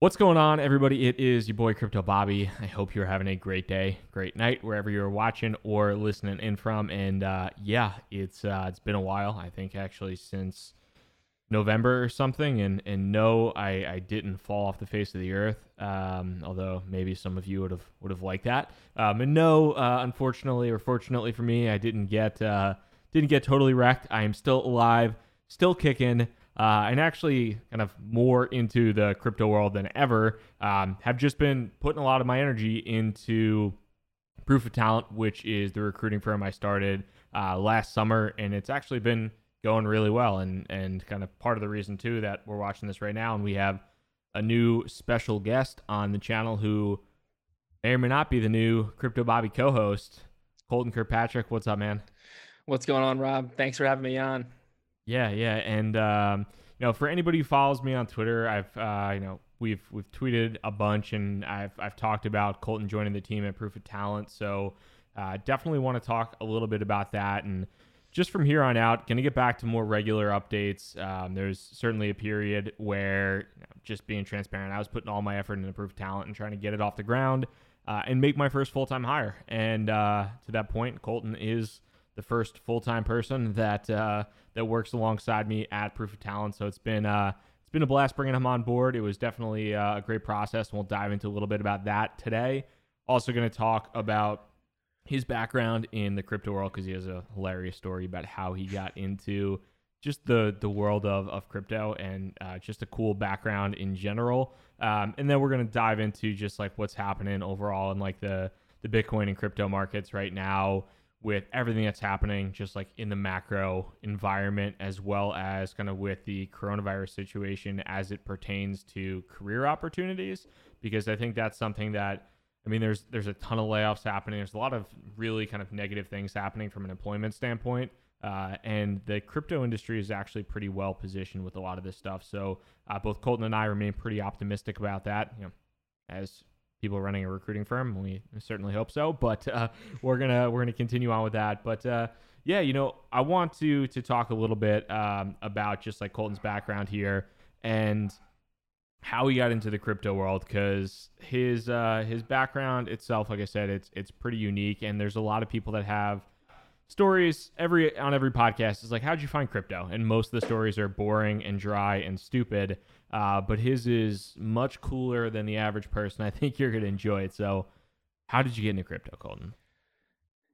What's going on, everybody? It is your boy Crypto Bobby. I hope you're having a great day, great night, wherever you're watching or listening in from. And uh, yeah, it's uh, it's been a while. I think actually since November or something. And and no, I, I didn't fall off the face of the earth. Um, although maybe some of you would have would have liked that. Um, and no, uh, unfortunately or fortunately for me, I didn't get uh, didn't get totally wrecked. I am still alive, still kicking uh, and actually kind of more into the crypto world than ever. Um, have just been putting a lot of my energy into Proof of Talent, which is the recruiting firm I started uh, last summer, and it's actually been going really well. And and kind of part of the reason too that we're watching this right now, and we have a new special guest on the channel who may or may not be the new Crypto Bobby co-host, Colton Kirkpatrick. What's up, man? What's going on, Rob? Thanks for having me on. Yeah, yeah, and um, you know, for anybody who follows me on Twitter, I've uh, you know we've we've tweeted a bunch, and I've I've talked about Colton joining the team at Proof of Talent. So uh, definitely want to talk a little bit about that, and just from here on out, to get back to more regular updates. Um, there's certainly a period where you know, just being transparent, I was putting all my effort into Proof of Talent and trying to get it off the ground uh, and make my first full time hire. And uh, to that point, Colton is the first full time person that uh, that works alongside me at Proof of Talent. So it's been uh, it's been a blast bringing him on board. It was definitely uh, a great process, and we'll dive into a little bit about that today. Also, going to talk about his background in the crypto world because he has a hilarious story about how he got into just the the world of, of crypto and uh, just a cool background in general. Um, and then we're gonna dive into just like what's happening overall in like the the Bitcoin and crypto markets right now with everything that's happening, just like in the macro environment, as well as kind of with the coronavirus situation as it pertains to career opportunities. Because I think that's something that, I mean, there's there's a ton of layoffs happening. There's a lot of really kind of negative things happening from an employment standpoint. Uh, and the crypto industry is actually pretty well positioned with a lot of this stuff. So uh, both Colton and I remain pretty optimistic about that. You know, as people running a recruiting firm. We certainly hope so, but uh, we're gonna we're gonna continue on with that. But uh, yeah, you know, I want to to talk a little bit um, about just like Colton's background here and how he got into the crypto world because his uh, his background itself, like I said, it's it's pretty unique, and there's a lot of people that have stories every on every podcast is like how'd you find crypto and most of the stories are boring and dry and stupid uh, but his is much cooler than the average person. I think you're gonna enjoy it. So, how did you get into crypto, Colton?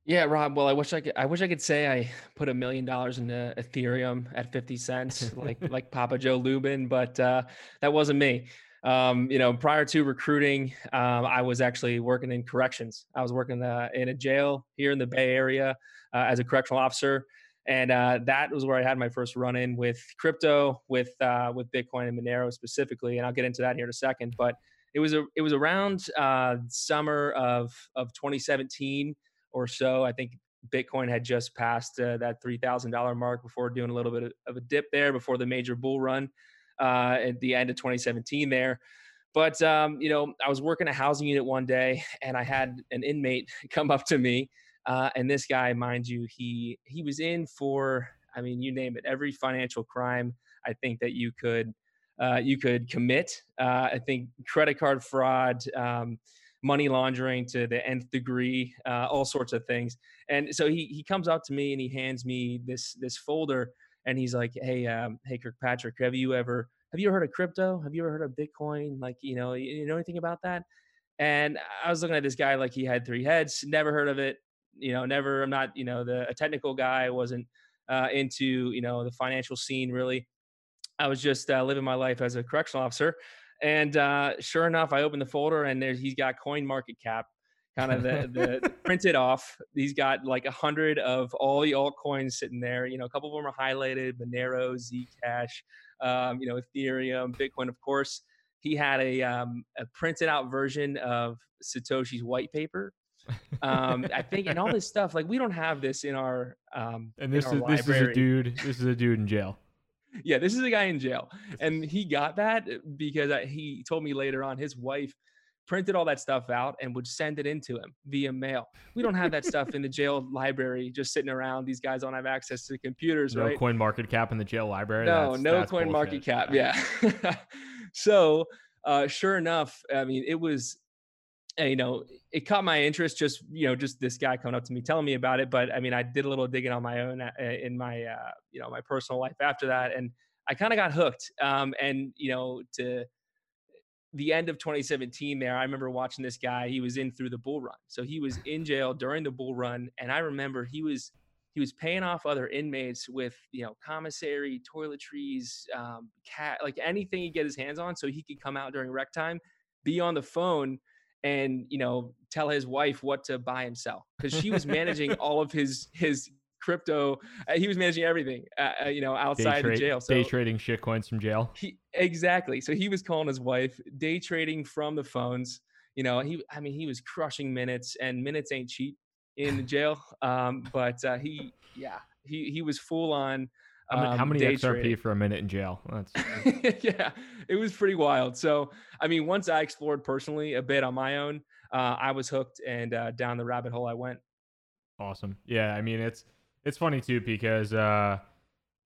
Yeah, Rob. Well, I wish I could. I wish I could say I put a million dollars into Ethereum at fifty cents, like like Papa Joe Lubin, but uh, that wasn't me. Um, you know, prior to recruiting, um, I was actually working in corrections. I was working uh, in a jail here in the Bay Area uh, as a correctional officer and uh, that was where I had my first run in with crypto, with uh, with Bitcoin and Monero specifically, and I'll get into that here in a second. But it was a it was around uh, summer of of 2017 or so. I think Bitcoin had just passed uh, that three thousand dollar mark before doing a little bit of a dip there before the major bull run uh, at the end of 2017 there. But um, you know, I was working a housing unit one day, and I had an inmate come up to me uh, and this guy, mind you, he he was in for I mean, you name it, every financial crime I think that you could uh, you could commit. Uh, I think credit card fraud, um, money laundering to the nth degree, uh, all sorts of things. And so he he comes up to me and he hands me this this folder, and he's like, "Hey, um, hey, Kirkpatrick, have you ever have you ever heard of crypto? Have you ever heard of Bitcoin? Like, you know, you know anything about that?" And I was looking at this guy like he had three heads, never heard of it you know, never, I'm not, you know, the a technical guy. Wasn't uh, into, you know, the financial scene really. I was just uh, living my life as a correctional officer. And uh, sure enough, I opened the folder and there's, he's got coin market cap kind of the, the printed off. He's got like a hundred of all the altcoins sitting there. You know, a couple of them are highlighted: Monero, Zcash, um, you know, Ethereum, Bitcoin, of course. He had a um, a printed out version of Satoshi's white paper um, I think, and all this stuff. Like we don't have this in our um, and this is this is a dude. This is a dude in jail. yeah, this is a guy in jail, and he got that because I, he told me later on his wife printed all that stuff out and would send it into him via mail. We don't have that stuff in the jail library just sitting around. These guys don't have access to computers, no right? coin market cap in the jail library. No, that's, no that's coin bullshit. market cap. Yeah. so uh, sure enough, I mean, it was you know, it caught my interest just, you know, just this guy coming up to me telling me about it. But I mean, I did a little digging on my own uh, in my, uh, you know, my personal life after that. And I kind of got hooked. Um, and, you know, to the end of 2017 there, I remember watching this guy, he was in through the bull run. So he was in jail during the bull run. And I remember he was, he was paying off other inmates with, you know, commissary, toiletries, um, cat, like anything he get his hands on so he could come out during rec time, be on the phone and you know tell his wife what to buy and sell because she was managing all of his his crypto uh, he was managing everything uh, uh you know outside of jail so day trading shit coins from jail he, exactly so he was calling his wife day trading from the phones you know he i mean he was crushing minutes and minutes ain't cheap in the jail um but uh he yeah he he was full on how many, um, how many XRP trading. for a minute in jail? yeah, it was pretty wild. So, I mean, once I explored personally a bit on my own, uh, I was hooked, and uh, down the rabbit hole I went. Awesome. Yeah, I mean, it's it's funny too because uh,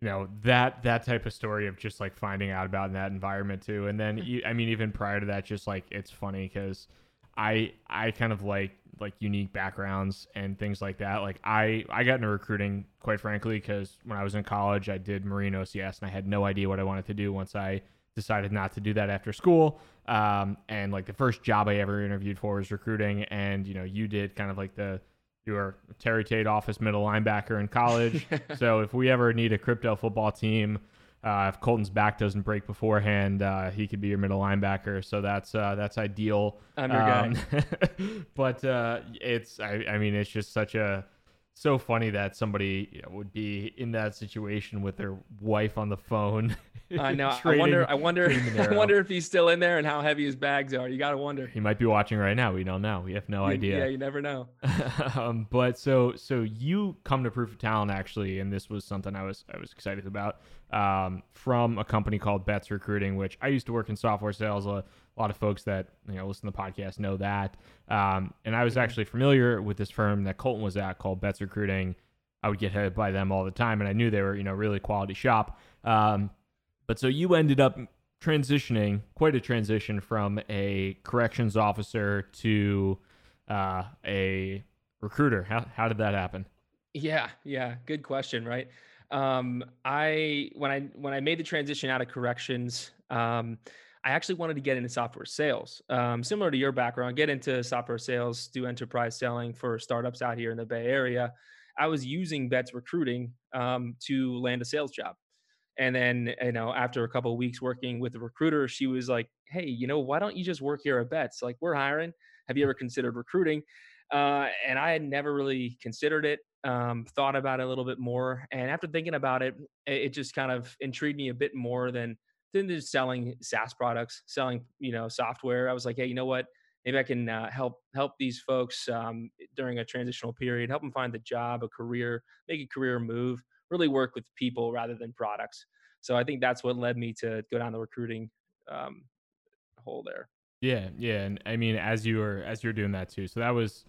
you know that that type of story of just like finding out about in that environment too, and then I mean, even prior to that, just like it's funny because I I kind of like like unique backgrounds and things like that. Like I I got into recruiting quite frankly because when I was in college I did Marine OCS and I had no idea what I wanted to do once I decided not to do that after school. Um, and like the first job I ever interviewed for was recruiting. And you know you did kind of like the you were Terry Tate office middle linebacker in college. so if we ever need a crypto football team uh, if Colton's back doesn't break beforehand, uh, he could be your middle linebacker. So that's uh, that's ideal. I'm your um, guy. but uh, it's I, I mean it's just such a so funny that somebody you know, would be in that situation with their wife on the phone. I know. I wonder. I wonder. I wonder if he's still in there and how heavy his bags are. You got to wonder. He might be watching right now. We don't know. We have no you, idea. Yeah, you never know. um, but so so you come to Proof of Talent actually, and this was something I was I was excited about um, from a company called Betts Recruiting, which I used to work in software sales. A, a lot of folks that you know listen to the podcast know that. Um, and I was actually familiar with this firm that Colton was at called Betts Recruiting. I would get hit by them all the time, and I knew they were you know really quality shop. Um, but so you ended up transitioning quite a transition from a corrections officer to uh, a recruiter. How how did that happen? Yeah, yeah, good question, right? Um, I when I when I made the transition out of corrections, um, I actually wanted to get into software sales. Um, similar to your background, get into software sales, do enterprise selling for startups out here in the Bay Area. I was using Betts Recruiting um, to land a sales job. And then, you know, after a couple weeks working with the recruiter, she was like, "Hey, you know, why don't you just work here at Betts? Like, we're hiring. Have you ever considered recruiting?" Uh, and I had never really considered it. Um, thought about it a little bit more, and after thinking about it, it just kind of intrigued me a bit more than than just selling SaaS products, selling you know software. I was like, hey, you know what? Maybe I can uh, help help these folks um, during a transitional period, help them find the job, a career, make a career move, really work with people rather than products. So I think that's what led me to go down the recruiting um, hole there. Yeah, yeah, and I mean, as you were as you're doing that too, so that was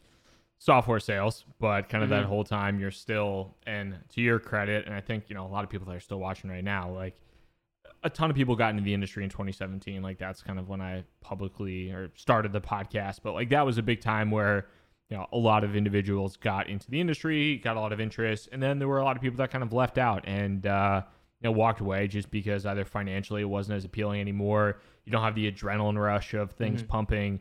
software sales, but kind of mm-hmm. that whole time you're still, and to your credit, and I think you know a lot of people that are still watching right now, like a ton of people got into the industry in 2017. Like that's kind of when I publicly or started the podcast. But like that was a big time where you know a lot of individuals got into the industry, got a lot of interest, and then there were a lot of people that kind of left out and uh, you know walked away just because either financially it wasn't as appealing anymore. You don't have the adrenaline rush of things mm-hmm. pumping.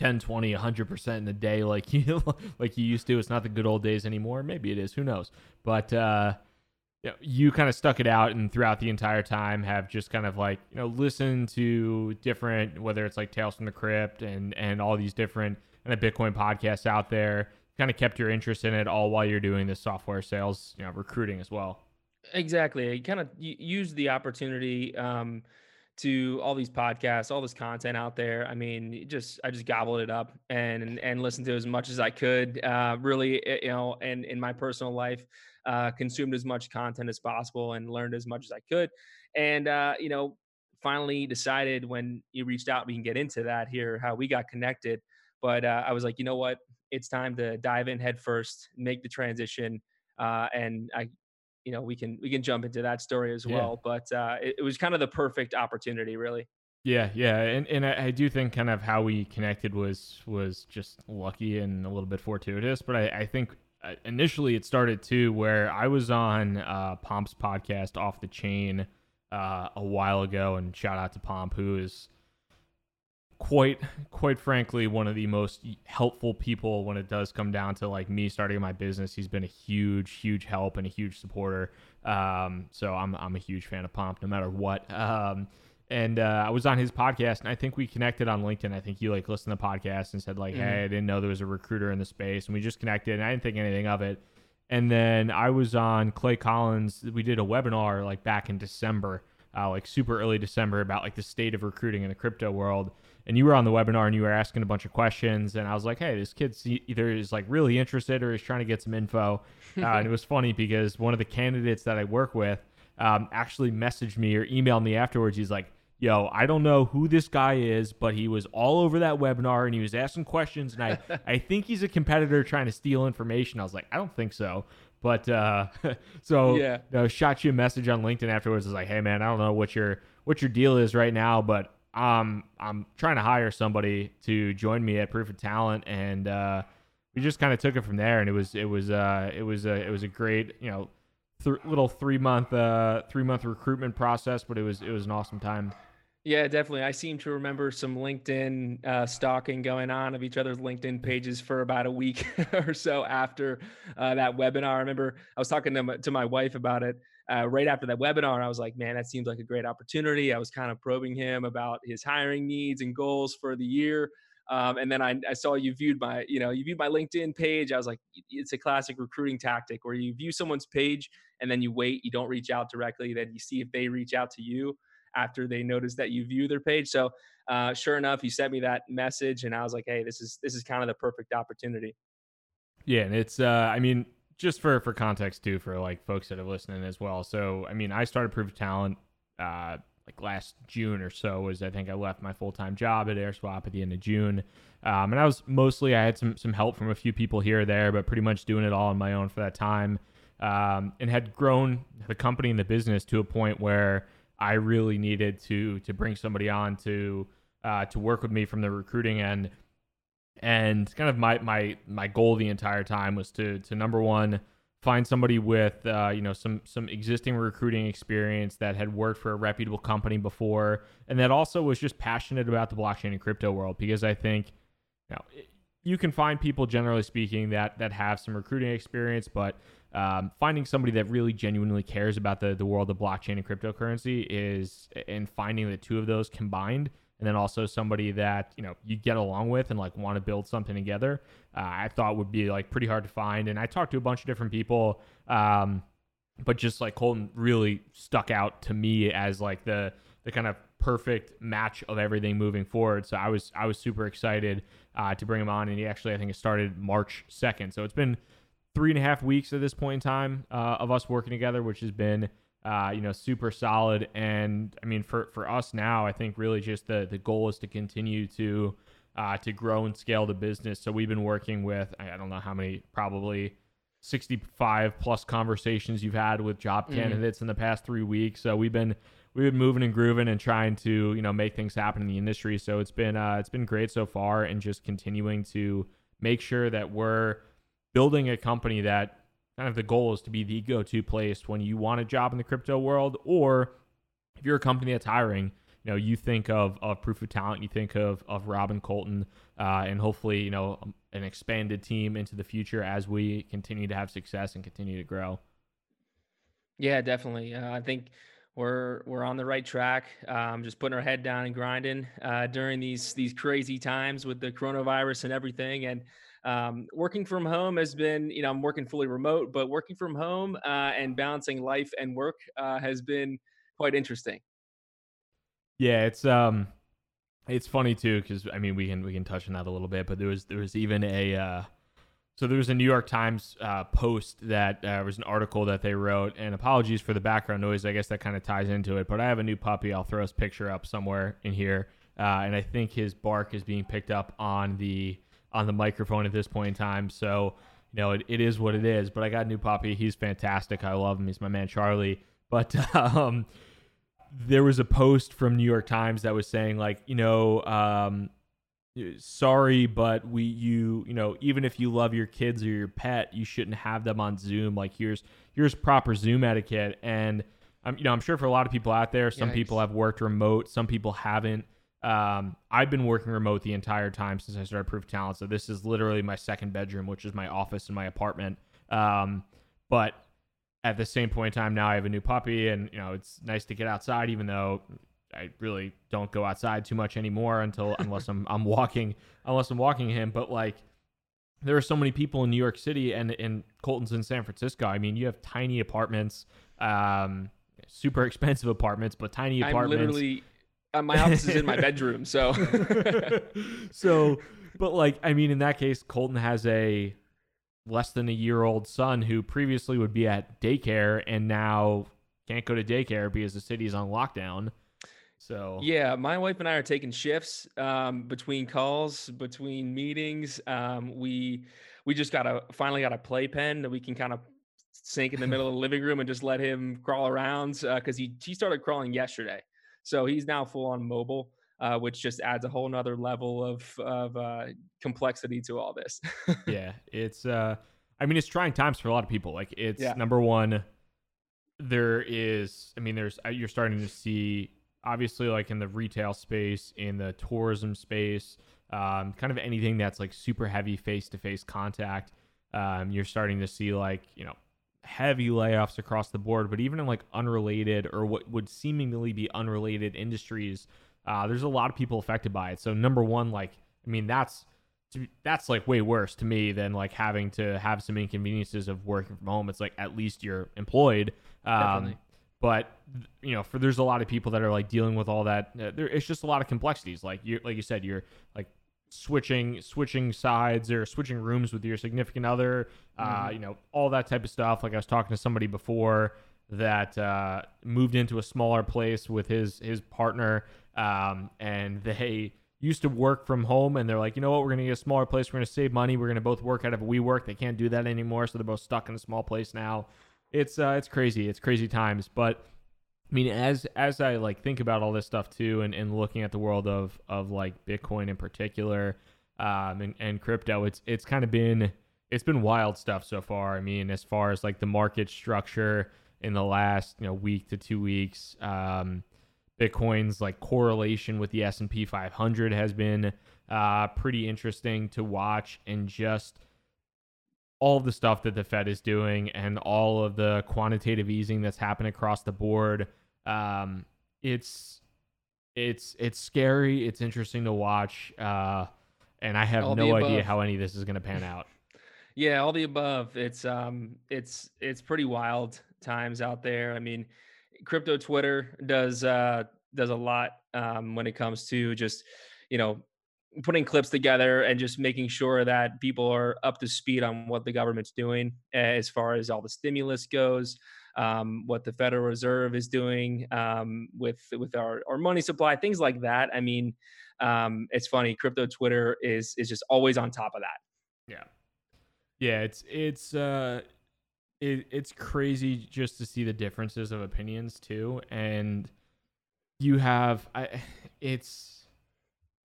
10 20 100% in a day like you like you used to it's not the good old days anymore maybe it is who knows but uh you, know, you kind of stuck it out and throughout the entire time have just kind of like you know listened to different whether it's like tales from the crypt and and all these different kind of bitcoin podcasts out there kind of kept your interest in it all while you're doing this software sales you know recruiting as well exactly you kind of use the opportunity um to all these podcasts, all this content out there. I mean, just I just gobbled it up and and listened to as much as I could. Uh, really, eh, you know, and in my personal life, uh, consumed as much content as possible and learned as much as I could. And, uh, you know, finally decided when you reached out, we can get into that here, how we got connected. But uh, I was like, you know what? It's time to dive in head first, make the transition. Uh, and I, you know, we can we can jump into that story as well. Yeah. But uh, it, it was kind of the perfect opportunity, really. Yeah, yeah, and and I, I, do think kind of how we connected was was just lucky and a little bit fortuitous, but I, I think initially it started too where I was on uh, Pomp's podcast off the chain uh, a while ago, and shout out to Pomp who is quite quite frankly one of the most helpful people when it does come down to like me starting my business. He's been a huge huge help and a huge supporter. Um, so I'm I'm a huge fan of Pomp no matter what. Um, and uh, I was on his podcast, and I think we connected on LinkedIn. I think you like listened to the podcast and said like, mm-hmm. "Hey, I didn't know there was a recruiter in the space," and we just connected, and I didn't think anything of it. And then I was on Clay Collins. We did a webinar like back in December, uh, like super early December, about like the state of recruiting in the crypto world. And you were on the webinar and you were asking a bunch of questions, and I was like, "Hey, this kid's either is like really interested or is trying to get some info." Uh, and it was funny because one of the candidates that I work with um, actually messaged me or emailed me afterwards. He's like yo, I don't know who this guy is, but he was all over that webinar and he was asking questions. And I, I think he's a competitor trying to steal information. I was like, I don't think so. But uh, so yeah, you know, shot you a message on LinkedIn afterwards. I was like, hey man, I don't know what your what your deal is right now, but um, I'm trying to hire somebody to join me at Proof of Talent, and uh, we just kind of took it from there. And it was it was uh, it was a it was a great you know th- little three month uh, three month recruitment process, but it was it was an awesome time. Yeah, definitely. I seem to remember some LinkedIn uh, stalking going on of each other's LinkedIn pages for about a week or so after uh, that webinar. I remember I was talking to my, to my wife about it uh, right after that webinar. I was like, man, that seems like a great opportunity. I was kind of probing him about his hiring needs and goals for the year. Um, and then I, I, saw you viewed my, you know, you viewed my LinkedIn page. I was like, it's a classic recruiting tactic where you view someone's page and then you wait, you don't reach out directly, then you see if they reach out to you after they notice that you view their page. So uh, sure enough, he sent me that message, and I was like, hey, this is this is kind of the perfect opportunity. Yeah, and it's uh, I mean, just for for context too, for like folks that are listening as well. So I mean, I started Proof of Talent uh, like last June or so. Was I think I left my full time job at AirSwap at the end of June. Um, and I was mostly I had some some help from a few people here or there, but pretty much doing it all on my own for that time. Um, and had grown the company and the business to a point where I really needed to to bring somebody on to uh, to work with me from the recruiting end. And kind of my my my goal the entire time was to to number one find somebody with uh, you know some some existing recruiting experience that had worked for a reputable company before, and that also was just passionate about the blockchain and crypto world because I think you know you can find people generally speaking that that have some recruiting experience, but um, finding somebody that really genuinely cares about the, the world of blockchain and cryptocurrency is and finding the two of those combined and then also somebody that you know you get along with and like want to build something together uh, i thought would be like pretty hard to find and i talked to a bunch of different people um, but just like colton really stuck out to me as like the the kind of perfect match of everything moving forward so i was i was super excited uh, to bring him on and he actually i think it started march 2nd so it's been three and a half weeks at this point in time uh, of us working together, which has been uh, you know super solid. And I mean, for for us now, I think really just the the goal is to continue to uh, to grow and scale the business. So we've been working with I don't know how many probably. 65 plus conversations you've had with job mm. candidates in the past three weeks. So we've been we've been moving and grooving and trying to you know make things happen in the industry. So it's been uh, it's been great so far, and just continuing to make sure that we're building a company that kind of the goal is to be the go-to place when you want a job in the crypto world or if you're a company that's hiring you know you think of, of proof of talent you think of of robin colton uh, and hopefully you know um, an expanded team into the future as we continue to have success and continue to grow yeah definitely uh, i think we're we're on the right track um, just putting our head down and grinding uh, during these these crazy times with the coronavirus and everything and um, working from home has been, you know, I'm working fully remote, but working from home uh, and balancing life and work uh, has been quite interesting. Yeah, it's um, it's funny too because I mean we can we can touch on that a little bit, but there was there was even a uh, so there was a New York Times uh, post that uh, was an article that they wrote, and apologies for the background noise. I guess that kind of ties into it, but I have a new puppy. I'll throw his picture up somewhere in here, uh, and I think his bark is being picked up on the on the microphone at this point in time. So, you know, it, it is what it is. But I got a new puppy. He's fantastic. I love him. He's my man Charlie. But um, there was a post from New York Times that was saying like, you know, um, sorry, but we you you know even if you love your kids or your pet, you shouldn't have them on Zoom. Like here's here's proper Zoom etiquette, and I'm you know I'm sure for a lot of people out there, some Yikes. people have worked remote, some people haven't. Um, I've been working remote the entire time since I started Proof Talent, so this is literally my second bedroom, which is my office in my apartment. Um, but at the same point in time, now I have a new puppy, and you know it's nice to get outside, even though I really don't go outside too much anymore until unless I'm I'm walking unless I'm walking him. But like there are so many people in New York City and in Colton's in San Francisco. I mean, you have tiny apartments, um, super expensive apartments, but tiny apartments. I'm literally uh, my office is in my bedroom, so so. But like, I mean, in that case, Colton has a less than a year old son who previously would be at daycare and now can't go to daycare because the city is on lockdown. So yeah, my wife and I are taking shifts um, between calls, between meetings. Um, we we just got a finally got a playpen that we can kind of sink in the middle of the living room and just let him crawl around because uh, he he started crawling yesterday, so he's now full on mobile. Uh, which just adds a whole nother level of of uh, complexity to all this. yeah, it's. Uh, I mean, it's trying times for a lot of people. Like, it's yeah. number one. There is. I mean, there's. Uh, you're starting to see obviously like in the retail space, in the tourism space, um, kind of anything that's like super heavy face to face contact. Um, you're starting to see like you know heavy layoffs across the board, but even in like unrelated or what would seemingly be unrelated industries, uh, there's a lot of people affected by it. So number one, like I mean that's that's like way worse to me than like having to have some inconveniences of working from home. It's like at least you're employed. Um, but you know, for there's a lot of people that are like dealing with all that. Uh, there, it's just a lot of complexities. Like you, like you said, you're like switching switching sides or switching rooms with your significant other. Uh, mm-hmm. You know, all that type of stuff. Like I was talking to somebody before that uh, moved into a smaller place with his his partner, um, and they used to work from home and they're like, you know what, we're gonna get a smaller place, we're gonna save money, we're gonna both work out of WeWork. They can't do that anymore, so they're both stuck in a small place now it's uh, it's crazy. It's crazy times. But I mean, as as I like think about all this stuff too, and, and looking at the world of of like Bitcoin in particular, um, and, and crypto, it's it's kind of been it's been wild stuff so far. I mean, as far as like the market structure in the last you know week to two weeks, um, Bitcoin's like correlation with the S and P 500 has been uh, pretty interesting to watch, and just all of the stuff that the Fed is doing and all of the quantitative easing that's happened across the board. Um, it's it's it's scary. It's interesting to watch, uh, and I have all no idea how any of this is going to pan out. Yeah, all the above. It's um, it's it's pretty wild times out there. I mean, crypto Twitter does uh does a lot um when it comes to just you know putting clips together and just making sure that people are up to speed on what the government's doing as far as all the stimulus goes um, what the federal reserve is doing um, with with our, our money supply things like that. I mean um, it's funny crypto twitter is is just always on top of that. Yeah. Yeah it's it's uh it, it's crazy just to see the differences of opinions too and you have i it's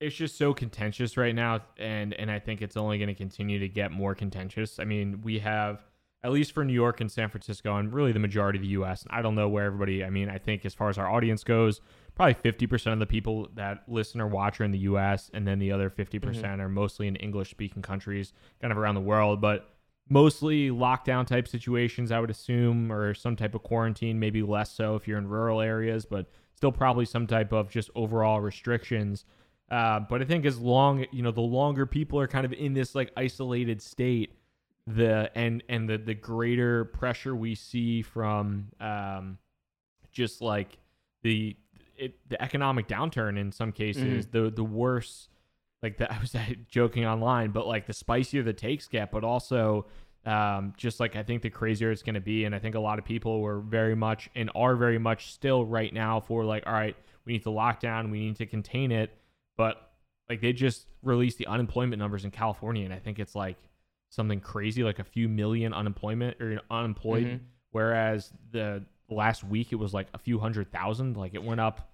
it's just so contentious right now and and I think it's only going to continue to get more contentious. I mean, we have at least for New York and San Francisco and really the majority of the US. I don't know where everybody, I mean, I think as far as our audience goes, probably 50% of the people that listen or watch are in the US and then the other 50% mm hmm are mostly in English speaking countries kind of around the world, but mostly lockdown type situations I would assume or some type of quarantine, maybe less so if you're in rural areas, but still probably some type of just overall restrictions. Uh, but I think as long you know, the longer people are kind of in this like isolated state, the and and the the greater pressure we see from um, just like the it, the economic downturn in some cases, mm-hmm. the the worse. Like that, I was joking online, but like the spicier the takes get, but also um, just like I think the crazier it's going to be. And I think a lot of people were very much and are very much still right now for like, all right, we need to lock down, we need to contain it. But like they just released the unemployment numbers in California, and I think it's like something crazy, like a few million unemployment or unemployed. Mm-hmm. Whereas the last week it was like a few hundred thousand. Like it went up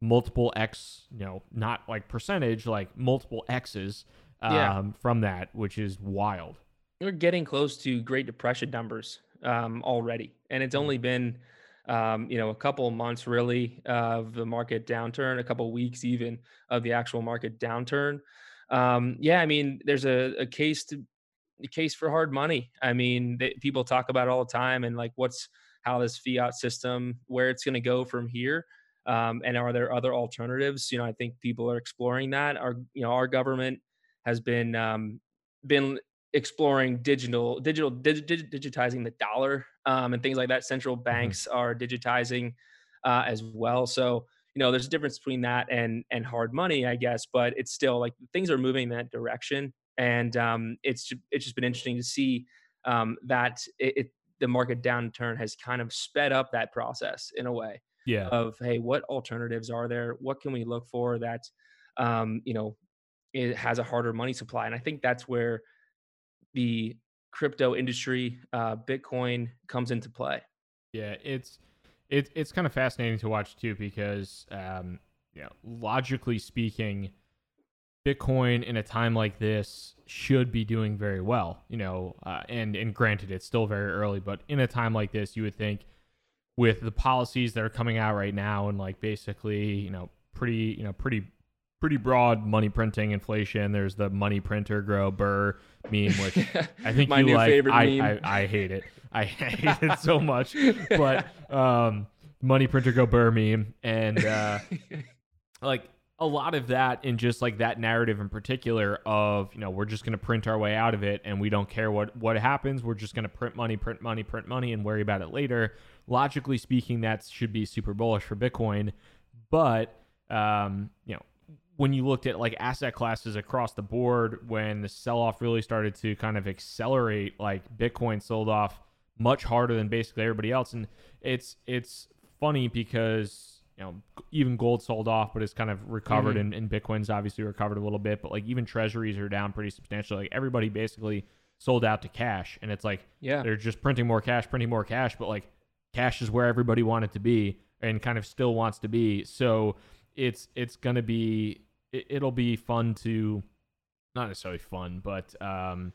multiple X, you know, not like percentage, like multiple X's um, yeah. from that, which is wild. We're getting close to Great Depression numbers um, already, and it's only been, um, you know, a couple months really of the market downturn, a couple weeks even of the actual market downturn. Um, yeah, I mean, there's a, a case to a case for hard money. I mean, they, people talk about all the time, and like, what's how this fiat system, where it's going to go from here. Um, and are there other alternatives? You know, I think people are exploring that. Our, you know, our government has been um, been exploring digital digital dig, dig, digitizing the dollar um, and things like that. Central mm-hmm. banks are digitizing uh, as well. So you know, there's a difference between that and and hard money, I guess. But it's still like things are moving in that direction, and um, it's it's just been interesting to see um, that it, it the market downturn has kind of sped up that process in a way yeah of hey what alternatives are there what can we look for that um you know it has a harder money supply and i think that's where the crypto industry uh bitcoin comes into play. Yeah it's it, it's kind of fascinating to watch too because um you know logically speaking bitcoin in a time like this should be doing very well you know uh, and and granted it's still very early but in a time like this you would think with the policies that are coming out right now and like basically, you know, pretty, you know, pretty pretty broad money printing inflation. There's the money printer grow burr meme, which I think My you like. I, I, I, hate it. I hate it so much. But um, money printer go burr meme and uh, like a lot of that in just like that narrative in particular of you know we're just going to print our way out of it and we don't care what what happens we're just going to print money print money print money and worry about it later logically speaking that should be super bullish for bitcoin but um, you know when you looked at like asset classes across the board when the sell off really started to kind of accelerate like bitcoin sold off much harder than basically everybody else and it's it's funny because you know, even gold sold off, but it's kind of recovered, mm-hmm. and, and Bitcoin's obviously recovered a little bit. But like even treasuries are down pretty substantially. Like everybody basically sold out to cash, and it's like yeah, they're just printing more cash, printing more cash. But like cash is where everybody wanted to be, and kind of still wants to be. So it's it's gonna be it, will be fun to not necessarily fun, but um,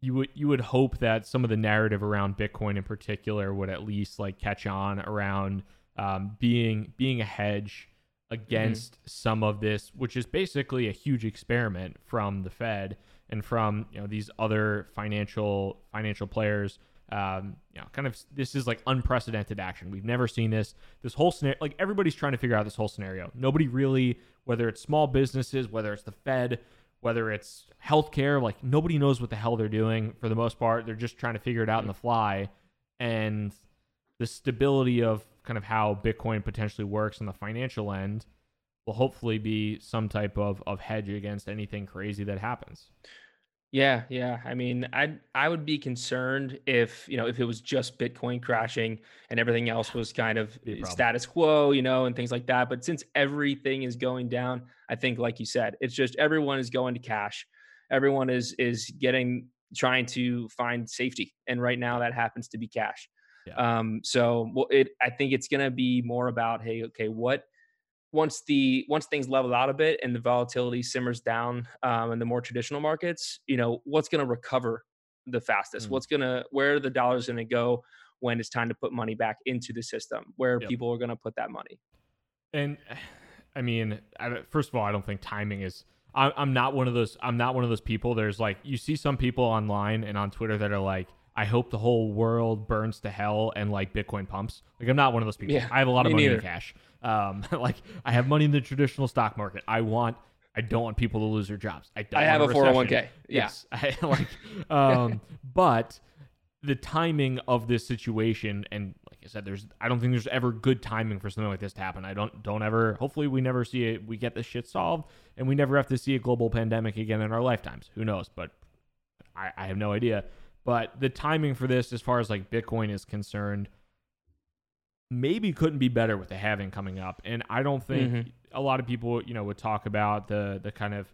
you would you would hope that some of the narrative around Bitcoin in particular would at least like catch on around um, being being a hedge against mm-hmm. some of this, which is basically a huge experiment from the Fed and from you know these other financial financial players. Um, you know, kind of this is like unprecedented action. We've never seen this. This whole scenario, like everybody's trying to figure out this whole scenario. Nobody really, whether it's small businesses, whether it's the Fed, whether it's healthcare, like nobody knows what the hell they're doing for the most part. They're just trying to figure it out in the fly, and the stability of kind of how Bitcoin potentially works on the financial end will hopefully be some type of, of hedge against anything crazy that happens. Yeah, yeah. I mean, I I would be concerned if you know if it was just Bitcoin crashing and everything else was kind of status quo, you know, and things like that. But since everything is going down, I think, like you said, it's just everyone is going to cash. Everyone is is getting trying to find safety, and right now that happens to be cash. Yeah. Um, so well, it I think it's gonna be more about hey, okay, what once the once things level out a bit and the volatility simmers down um, in the more traditional markets, you know, what's gonna recover the fastest? Mm. What's gonna where the dollars gonna go when it's time to put money back into the system? Where yep. people are gonna put that money? And I mean, first of all, I don't think timing is. I'm not one of those. I'm not one of those people. There's like you see some people online and on Twitter that are like, I hope the whole world burns to hell and like Bitcoin pumps. Like I'm not one of those people. Yeah, I have a lot of money neither. in cash. Um, like I have money in the traditional stock market. I want. I don't want people to lose their jobs. I, don't I have a, 401k. Yeah. Yes. I like. Um, but the timing of this situation and like I said, there's I don't think there's ever good timing for something like this to happen. I don't don't ever. Hopefully, we never see it. We get this shit solved, and we never have to see a global pandemic again in our lifetimes. Who knows? But I, I have no idea. But the timing for this, as far as like Bitcoin is concerned, maybe couldn't be better with the halving coming up. And I don't think mm-hmm. a lot of people, you know, would talk about the the kind of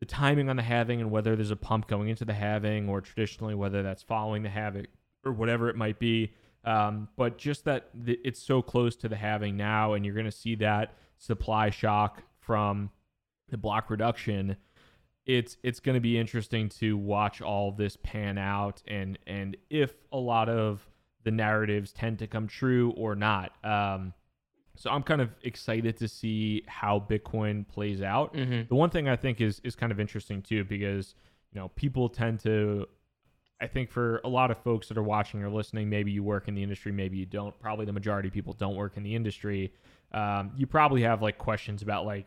the timing on the halving and whether there's a pump going into the halving or traditionally whether that's following the halving or whatever it might be. Um, but just that th- it's so close to the halving now, and you're going to see that supply shock from the block reduction. It's it's going to be interesting to watch all this pan out, and and if a lot of the narratives tend to come true or not. Um, so I'm kind of excited to see how Bitcoin plays out. Mhm. The one thing I think is is kind of interesting too, because you know people tend to. I think for a lot of folks that are watching or listening, maybe you work in the industry, maybe you don't. Probably the majority of people don't work in the industry. Um, you probably have like questions about like,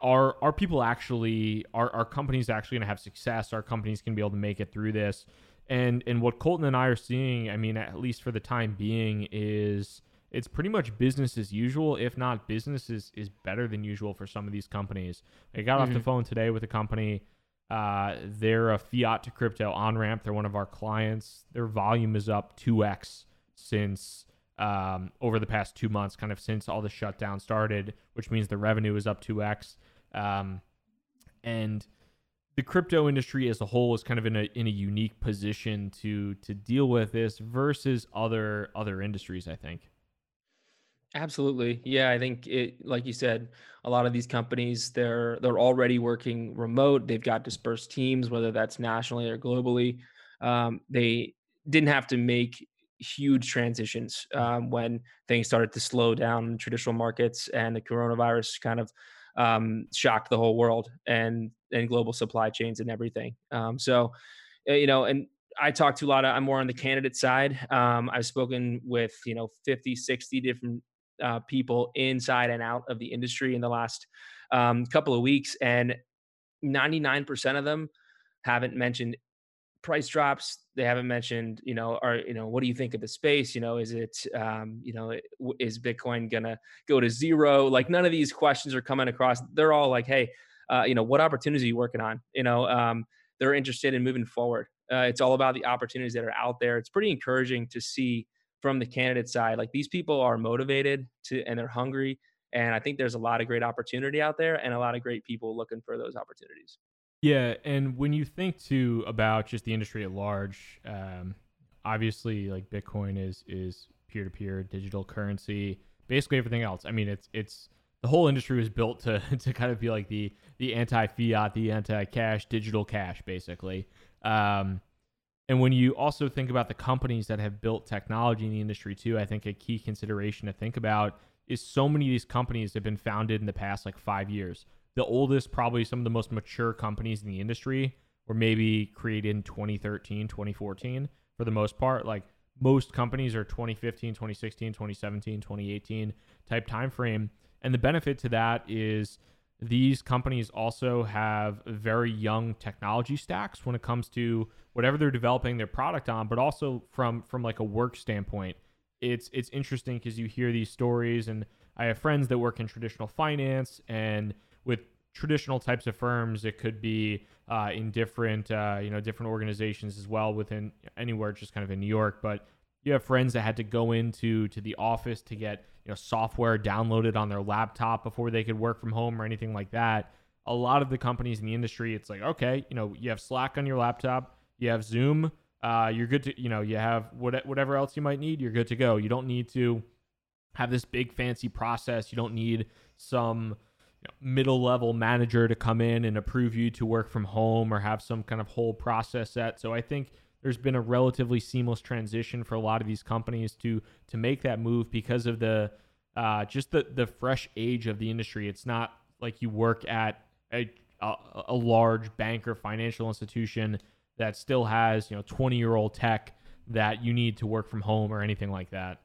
are are people actually are are companies actually going to have success? Are companies going to be able to make it through this? And and what Colton and I are seeing, I mean, at least for the time being, is it's pretty much business as usual. If not, business is, is better than usual for some of these companies. I got off the Mhm. phone today with a company. Uh, they're a fiat to crypto on ramp. They're one of our clients. Their volume is up 2x since um, over the past two months, kind of since all the shutdown started, which means the revenue is up 2x. Um, and the crypto industry as a whole is kind of in a in a unique position to to deal with this versus other other industries. I think. Absolutely. Yeah, I think it like you said, a lot of these companies they're they're already working remote. They've got dispersed teams, whether that's nationally or globally. Um, they didn't have to make huge transitions um, when things started to slow down in traditional markets and the coronavirus kind of um, shocked the whole world and and global supply chains and everything. Um, so, uh, you know, and I talk to a lot of, I'm more on the candidate side. Um, I've spoken with, you know, 50, 60 different uh, people inside and out of the industry in the last um, couple of weeks. And 99% of them haven't mentioned price drops. They haven't mentioned, you know, are you know, what do you think of the space? You know, is it, um, you know, is Bitcoin gonna go to zero? Like none of these questions are coming across. They're all like, hey, uh, you know, what opportunities are you working on? You know, um, they're interested in moving forward. Uh, it's all about the opportunities that are out there. It's pretty encouraging to see from the candidate side. Like these people are motivated to, and they're hungry. And I think there's a lot of great opportunity out there, and a lot of great people looking for those opportunities. Yeah, and when you think too about just the industry at large, um, obviously like Bitcoin is is peer to peer digital currency, basically everything else. I mean, it's it's the whole industry was built to to kind of be like the the anti fiat, the anti cash, digital cash, basically. Um, and when you also think about the companies that have built technology in the industry too, I think a key consideration to think about is so many of these companies have been founded in the past like five years. The oldest, probably some of the most mature companies in the industry were maybe created in 2013, 2014 for the most part. Like most companies are 2015, 2016, 2017, 2018 type time frame. And the benefit to that is these companies also have very young technology stacks when it comes to whatever they're developing their product on, but also from from like a work standpoint. It's it's interesting because you hear these stories, and I have friends that work in traditional finance, and with traditional types of firms, it could be uh, in different uh, you know different organizations as well within anywhere, just kind of in New York, but you have friends that had to go into to the office to get you know software downloaded on their laptop before they could work from home or anything like that. A lot of the companies in the industry it's like okay you know you have slack on your laptop you have zoom uh, you're good to you know you have what, whatever else you might need you're good to go. You don't need to have this big fancy process. You don't need some middle level manager to come in and approve you to work from home or have some kind of whole process set so i think there's been a relatively seamless transition for a lot of these companies to to make that move because of the uh, just the the fresh age of the industry. It's not like you work at a a, a large bank or financial institution that still has you know 20 year old tech that you need to work from home or anything like that.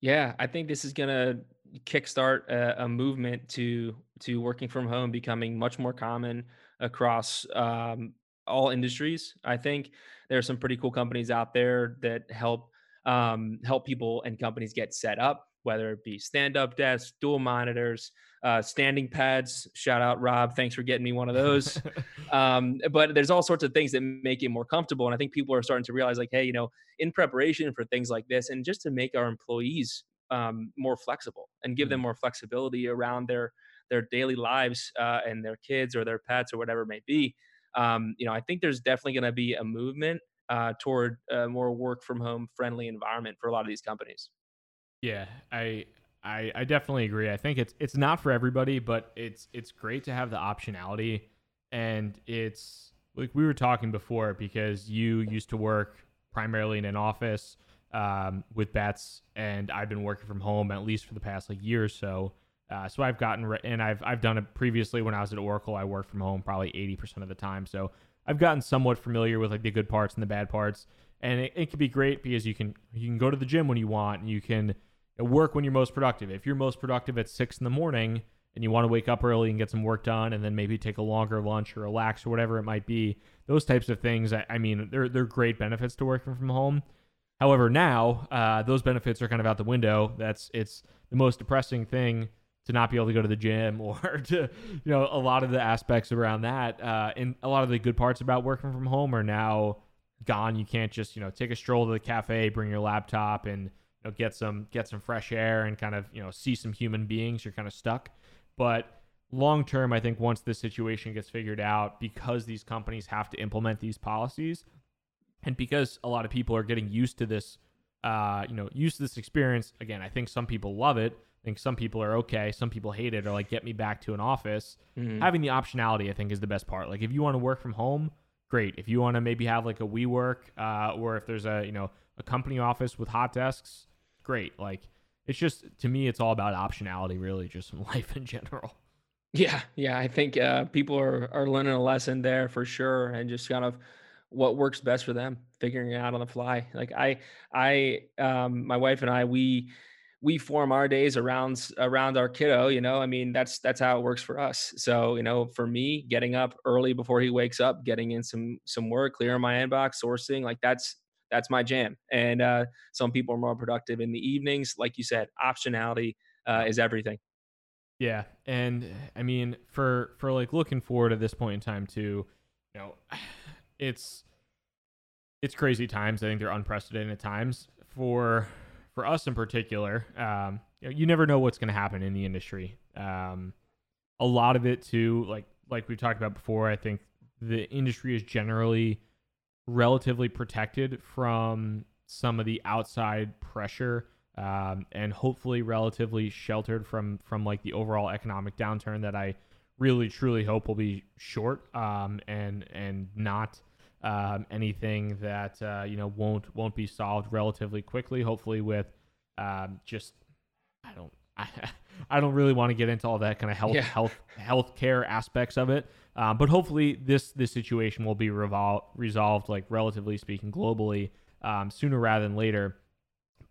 Yeah, I think this is gonna kickstart a, a movement to to working from home becoming much more common across um, all industries. I think there are some pretty cool companies out there that help um, help people and companies get set up, whether it be stand up desks, dual monitors, uh, standing pads. Shout out Rob, thanks for getting me one of those. um, but there's all sorts of things that make it more comfortable, and I think people are starting to realize, like, hey, you know, in preparation for things like this, and just to make our employees um, more flexible and give them Mhm. more flexibility around their their daily lives uh, and their kids or their pets or whatever it may be. Um, you know, I think there's definitely going to be a movement uh, toward a more work from home friendly environment for a lot of these companies. Yeah, I, I I definitely agree. I think it's it's not for everybody, but it's it's great to have the optionality, and it's like we were talking before because you used to work primarily in an office um, with Betts, and I've been working from home at least for the past like year or so. Uh, so I've gotten re- and I've I've done it previously when I was at Oracle. I worked from home probably eighty percent of the time. So I've gotten somewhat familiar with like the good parts and the bad parts, and it, it can be great because you can you can go to the gym when you want, and you can work when you're most productive. If you're most productive at six in the morning and you want to wake up early and get some work done, and then maybe take a longer lunch or relax or whatever it might be, those types of things. I, I mean, they're they're great benefits to working from home. However, now uh, those benefits are kind of out the window. That's it's the most depressing thing to not be able to go to the gym or to you know a lot of the aspects around that uh, and a lot of the good parts about working from home are now gone. You can't just you know take a stroll to the cafe bring your laptop and you know get some get some fresh air and kind of you know see some human beings. You're kind of stuck. But long term i think once this situation gets figured out because these companies have to implement these policies and because a lot of people are getting used to this uh, you know used to this experience again i think some people love it I think some people are okay. Some people hate it or like get me back to an office. Mm-hmm. Having the optionality, I think, is the best part. Like if you want to work from home, great. If you want to maybe have like a WeWork, uh, or if there's a you know a company office with hot desks, great. Like it's just to me, it's all about optionality, really, just from life in general. Yeah, yeah. I think uh, people are are learning a lesson there for sure, and just kind of what works best for them, figuring it out on the fly. Like I, I, um, my wife and I, we we form our days around around our kiddo you know i mean that's that's how it works for us so you know for me getting up early before he wakes up getting in some some work clearing my inbox sourcing like that's that's my jam and uh, some people are more productive in the evenings like you said optionality uh, is everything yeah and i mean for for like looking forward at this point in time too you know it's it's crazy times i think they're unprecedented times for for us in particular, um, you, know, you never know what's going to happen in the industry. Um, a lot of it too, like like we talked about before, I think the industry is generally relatively protected from some of the outside pressure um, and hopefully relatively sheltered from from like the overall economic downturn that I really truly hope will be short um, and and not um, anything that uh, you know won't won't be solved relatively quickly. Hopefully, with um, just I don't I, I don't really want to get into all that kind of health yeah. health healthcare aspects of it. Um, but hopefully, this this situation will be revol- resolved, like relatively speaking, globally um, sooner rather than later.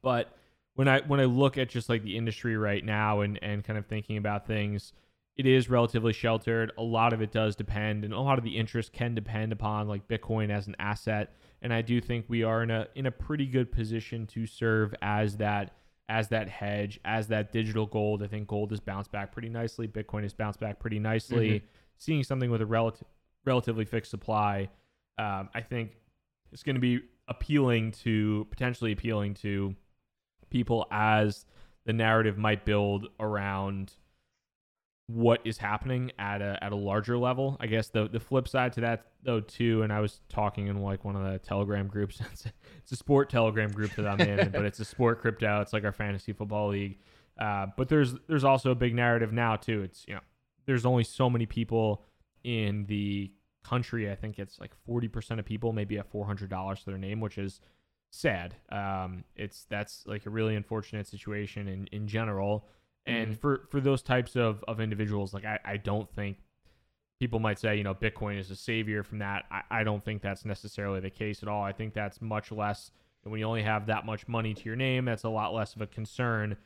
But when I when I look at just like the industry right now and and kind of thinking about things it is relatively sheltered. A lot of it does depend, and a lot of the interest can depend upon like Bitcoin as an asset. And I do think we are in a in a pretty good position to serve as that as that hedge, as that digital gold. I think gold has bounced back pretty nicely. Bitcoin has bounced back pretty nicely. Mm-hmm. Seeing something with a relative relatively fixed supply, um, I think it's going to be appealing to potentially appealing to people as the narrative might build around what is happening at a at a larger level. I guess the the flip side to that though too, and I was talking in like one of the Telegram groups. it's, a, it's a sport Telegram group that I'm in, but it's a sport crypto. It's like our fantasy football league. Uh, but there's there's also a big narrative now too. It's you know there's only so many people in the country. I think it's like 40% of people maybe have $400 to their name, which is sad. Um, it's that's like a really unfortunate situation in in general. And mm-hmm. for for those types of of individuals, like I, I don't think people might say, you know, Bitcoin is a savior from that. I, I don't think that's necessarily the case at all. I think that's much less when you only have that much money to your name, that's a lot less of a concern.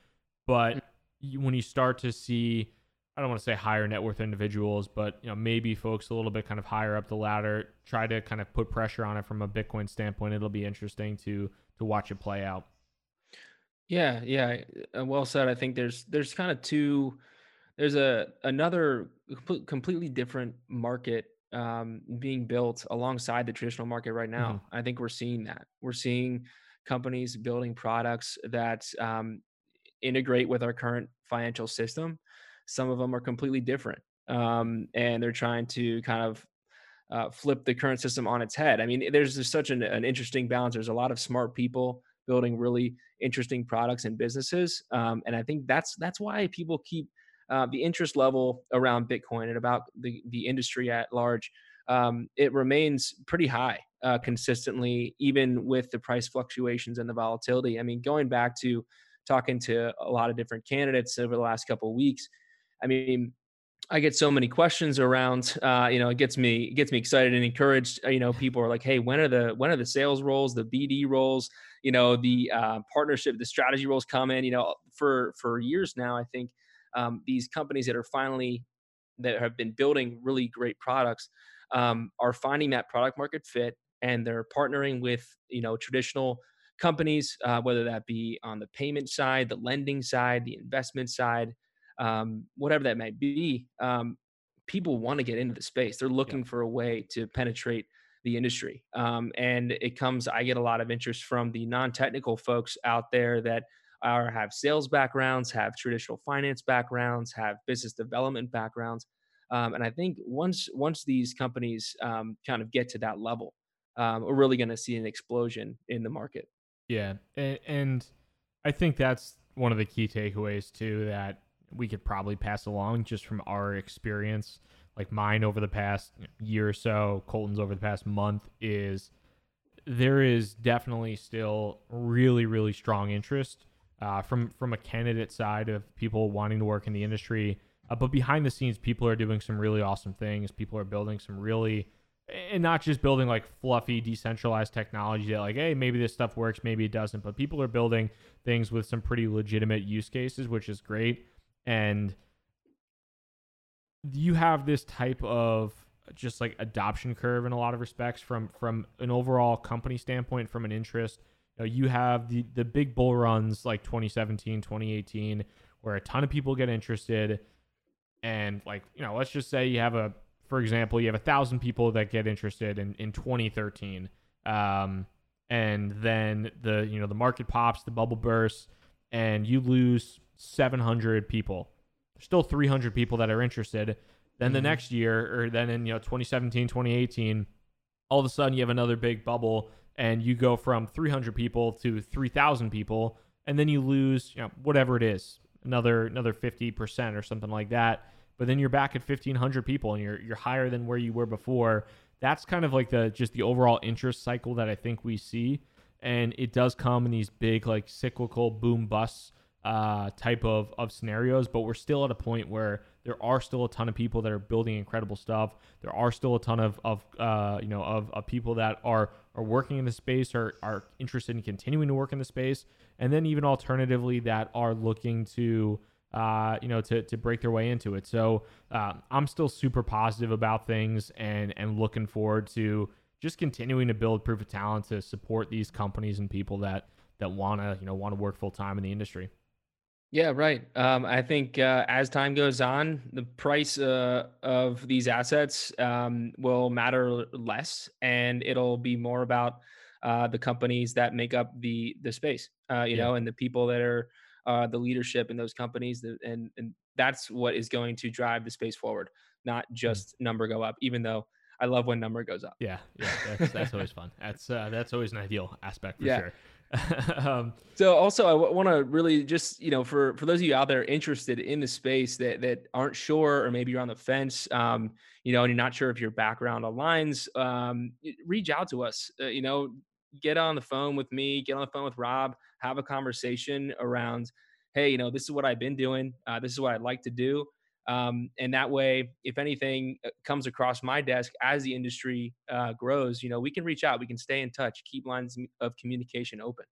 But you, when you start to see, I don't want to say higher net worth individuals, but you know, maybe folks a little bit kind of higher up the ladder try to kind of put pressure on it from a Bitcoin standpoint. It'll be interesting to to watch it play out. Yeah, yeah, uh, well said. I think there's there's kind of two. There's a another completely different market um, being built alongside the traditional market right now. Mm-hmm. I think we're seeing that. We're seeing companies building products that um, integrate with our current financial system. Some of them are completely different, um, and they're trying to kind of uh, flip the current system on its head. I mean, there's just such an, an, interesting balance. There's a lot of smart people building really interesting products and businesses, um, and I think that's that's why people keep uh, the interest level around Bitcoin and about the the industry at large. Um, it remains pretty high uh, consistently, even with the price fluctuations and the volatility. I mean, going back to talking to a lot of different candidates over the last couple of weeks, I mean, I get so many questions around. Uh, you know, it gets me it gets me excited and encouraged. You know, people are like, "Hey, when are the when are the sales roles, the BD roles, you know, the uh, partnership, the strategy roles come in?" You know, for for years now, I think um, these companies that are finally that have been building really great products um, are finding that product market fit, and they're partnering with you know traditional companies, uh, whether that be on the payment side, the lending side, the investment side um, whatever that might be, um, people want to get into the space. They're looking yeah. for a way to penetrate the industry. Um, and it comes, I get a lot of interest from the non technical folks out there that are have sales backgrounds, have traditional finance backgrounds, have business development backgrounds. Um, and I think once once these companies um, kind of get to that level, um, we're really going to see an explosion in the market. Yeah, and, and I think that's one of the key takeaways too. That we could probably pass along just from our experience, like mine over the past year or so, Colton's over the past month, is there is definitely still really, really strong interest uh, from from a candidate side of people wanting to work in the industry. Uh, but behind the scenes, people are doing some really awesome things. People are building some really, and not just building like fluffy, decentralized technology that like, hey, maybe this stuff works, maybe it doesn't. But people are building things with some pretty legitimate use cases, which is great and you have this type of just like adoption curve in a lot of respects from from an overall company standpoint from an interest. You, know, you have the the big bull runs like 2017 2018 where a ton of people get interested. And like you know let's just say you have a for example you have a thousand people that get interested in in 2013 um, and then the you know the market pops the bubble bursts and you lose 700 people. Still 300 people that are interested. Then the mm-hmm. next year, or then in you know 2017, 2018, all of a sudden you have another big bubble, and you go from 300 people to 3,000 people, and then you lose you know whatever it is, another another 50 percent or something like that. But then you're back at 1,500 people, and you're you're higher than where you were before. That's kind of like the just the overall interest cycle that I think we see, and it does come in these big like cyclical boom busts uh, type of, of scenarios, but we're still at a point where there are still a ton of people that are building incredible stuff. There are still a ton of, of uh, you know of, of people that are are working in the space or are interested in continuing to work in the space, and then even alternatively that are looking to uh, you know to, to break their way into it. So uh, I'm still super positive about things and and looking forward to just continuing to build proof of talent to support these companies and people that that want to you know want to work full time in the industry. Yeah, right. Um, I think uh, as time goes on, the price uh, of these assets um, will matter less, and it'll be more about uh, the companies that make up the the space, uh, you yeah. know, and the people that are uh, the leadership in those companies, and and that's what is going to drive the space forward, not mm. just number go up. Even though I love when number goes up. Yeah, yeah, that's, that's always fun. That's uh, that's always an ideal aspect for yeah. sure. um, so also I w- want to really just you know for for those of you out there interested in the space that that aren't sure or maybe you're on the fence um, you know and you're not sure if your background aligns um, reach out to us uh, you know get on the phone with me get on the phone with rob have a conversation around hey you know this is what i've been doing uh, this is what i'd like to do um, and that way if anything uh, comes across my desk as the industry uh, grows you know we can reach out we can stay in touch keep lines of communication open.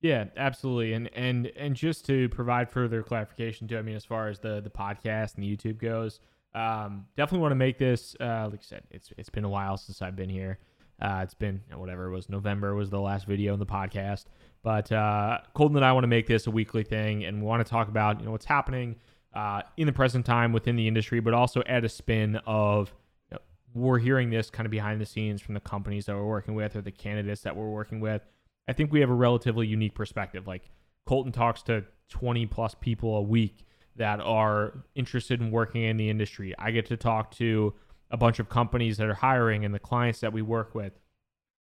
Yeah absolutely and and and just to provide further clarification too i mean as far as the the podcast and the youtube goes um, definitely want to make this uh, like i said it's it's been a while since i've been here. Uh, it's been whatever it was november was the last video in the podcast. But uh, colton and i want to make this a weekly thing and we want to talk about you know what's happening uh, in the present time within the industry, but also add a spin of you know, we're hearing this kind of behind the scenes from the companies that we're working with or the candidates that we're working with. I think we have a relatively unique perspective. Like Colton talks to 20 plus people a week that are interested in working in the industry. I get to talk to a bunch of companies that are hiring and the clients that we work with.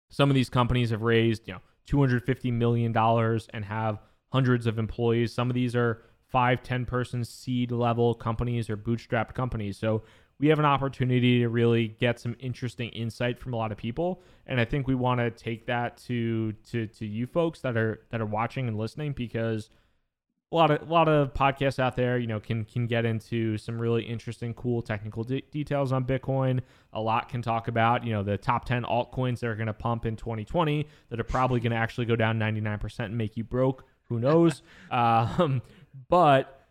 Some of these companies have raised, you know, 250 million dollars and have hundreds of employees. Some of these are five, 10 person seed level companies or bootstrapped companies. So we have an opportunity to really get some interesting insight from a lot of people. And I think we want to take that to to to you folks that are that are watching and listening because a lot of a lot of podcasts out there, you know, can can get into some really interesting, cool technical de- details on Bitcoin. A lot can talk about, you know, the top 10 altcoins that are going to pump in 2020 that are probably going to actually go down 99% and make you broke. Who knows? um, but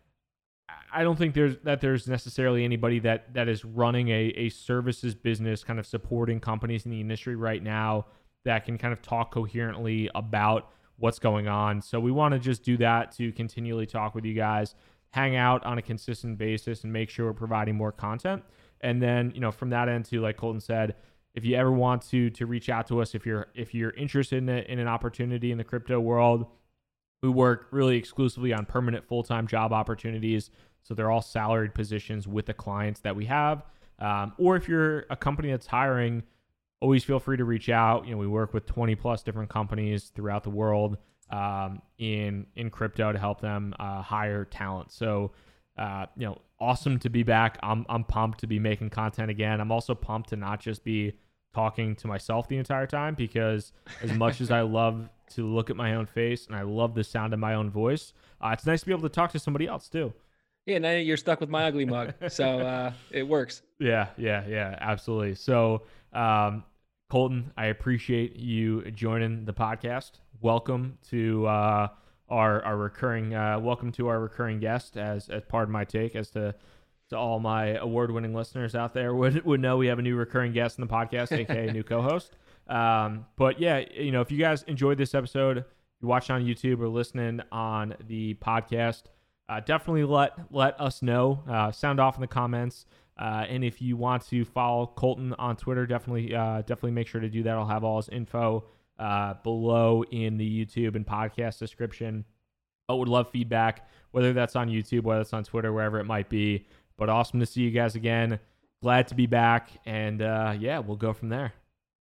I don't think there's that there's necessarily anybody that that is running a, a services business kind of supporting companies in the industry right now that can kind of talk coherently about what's going on. So we want to just do that to continually talk with you guys, hang out on a consistent basis and make sure we're providing more content. And then, you know, from that end too, like Colton said, if you ever want to to reach out to us if you're if you're interested in, a, in an opportunity in the crypto world, we work really exclusively on permanent full-time job opportunities. So they're all salaried positions with the clients that we have. Um, or if you're a company that's hiring, always feel free to reach out. You know, we work with 20 plus different companies throughout the world um, in in crypto to help them uh, hire talent. So, uh, you know, awesome to be back. I'm I'm pumped to be making content again. I'm also pumped to not just be talking to myself the entire time because as much as I love to look at my own face and I love the sound of my own voice, uh, it's nice to be able to talk to somebody else too. Yeah, now you're stuck with my ugly mug, so uh, it works. Yeah, yeah, yeah, absolutely. So, um, Colton, I appreciate you joining the podcast. Welcome to uh, our our recurring. Uh, welcome to our recurring guest, as as part of my take, as to to all my award winning listeners out there would would know we have a new recurring guest in the podcast, aka new co-host. Um, but yeah, you know, if you guys enjoyed this episode, you watching on YouTube or listening on the podcast uh, definitely let let us know. Uh, sound off in the comments. Uh, and if you want to follow Colton on Twitter, definitely uh, definitely make sure to do that. I'll have all his info uh, below in the YouTube and podcast description. But would love feedback, whether that's on YouTube, whether it's on Twitter, wherever it might be. But awesome to see you guys again. Glad to be back, and uh, yeah, we'll go from there.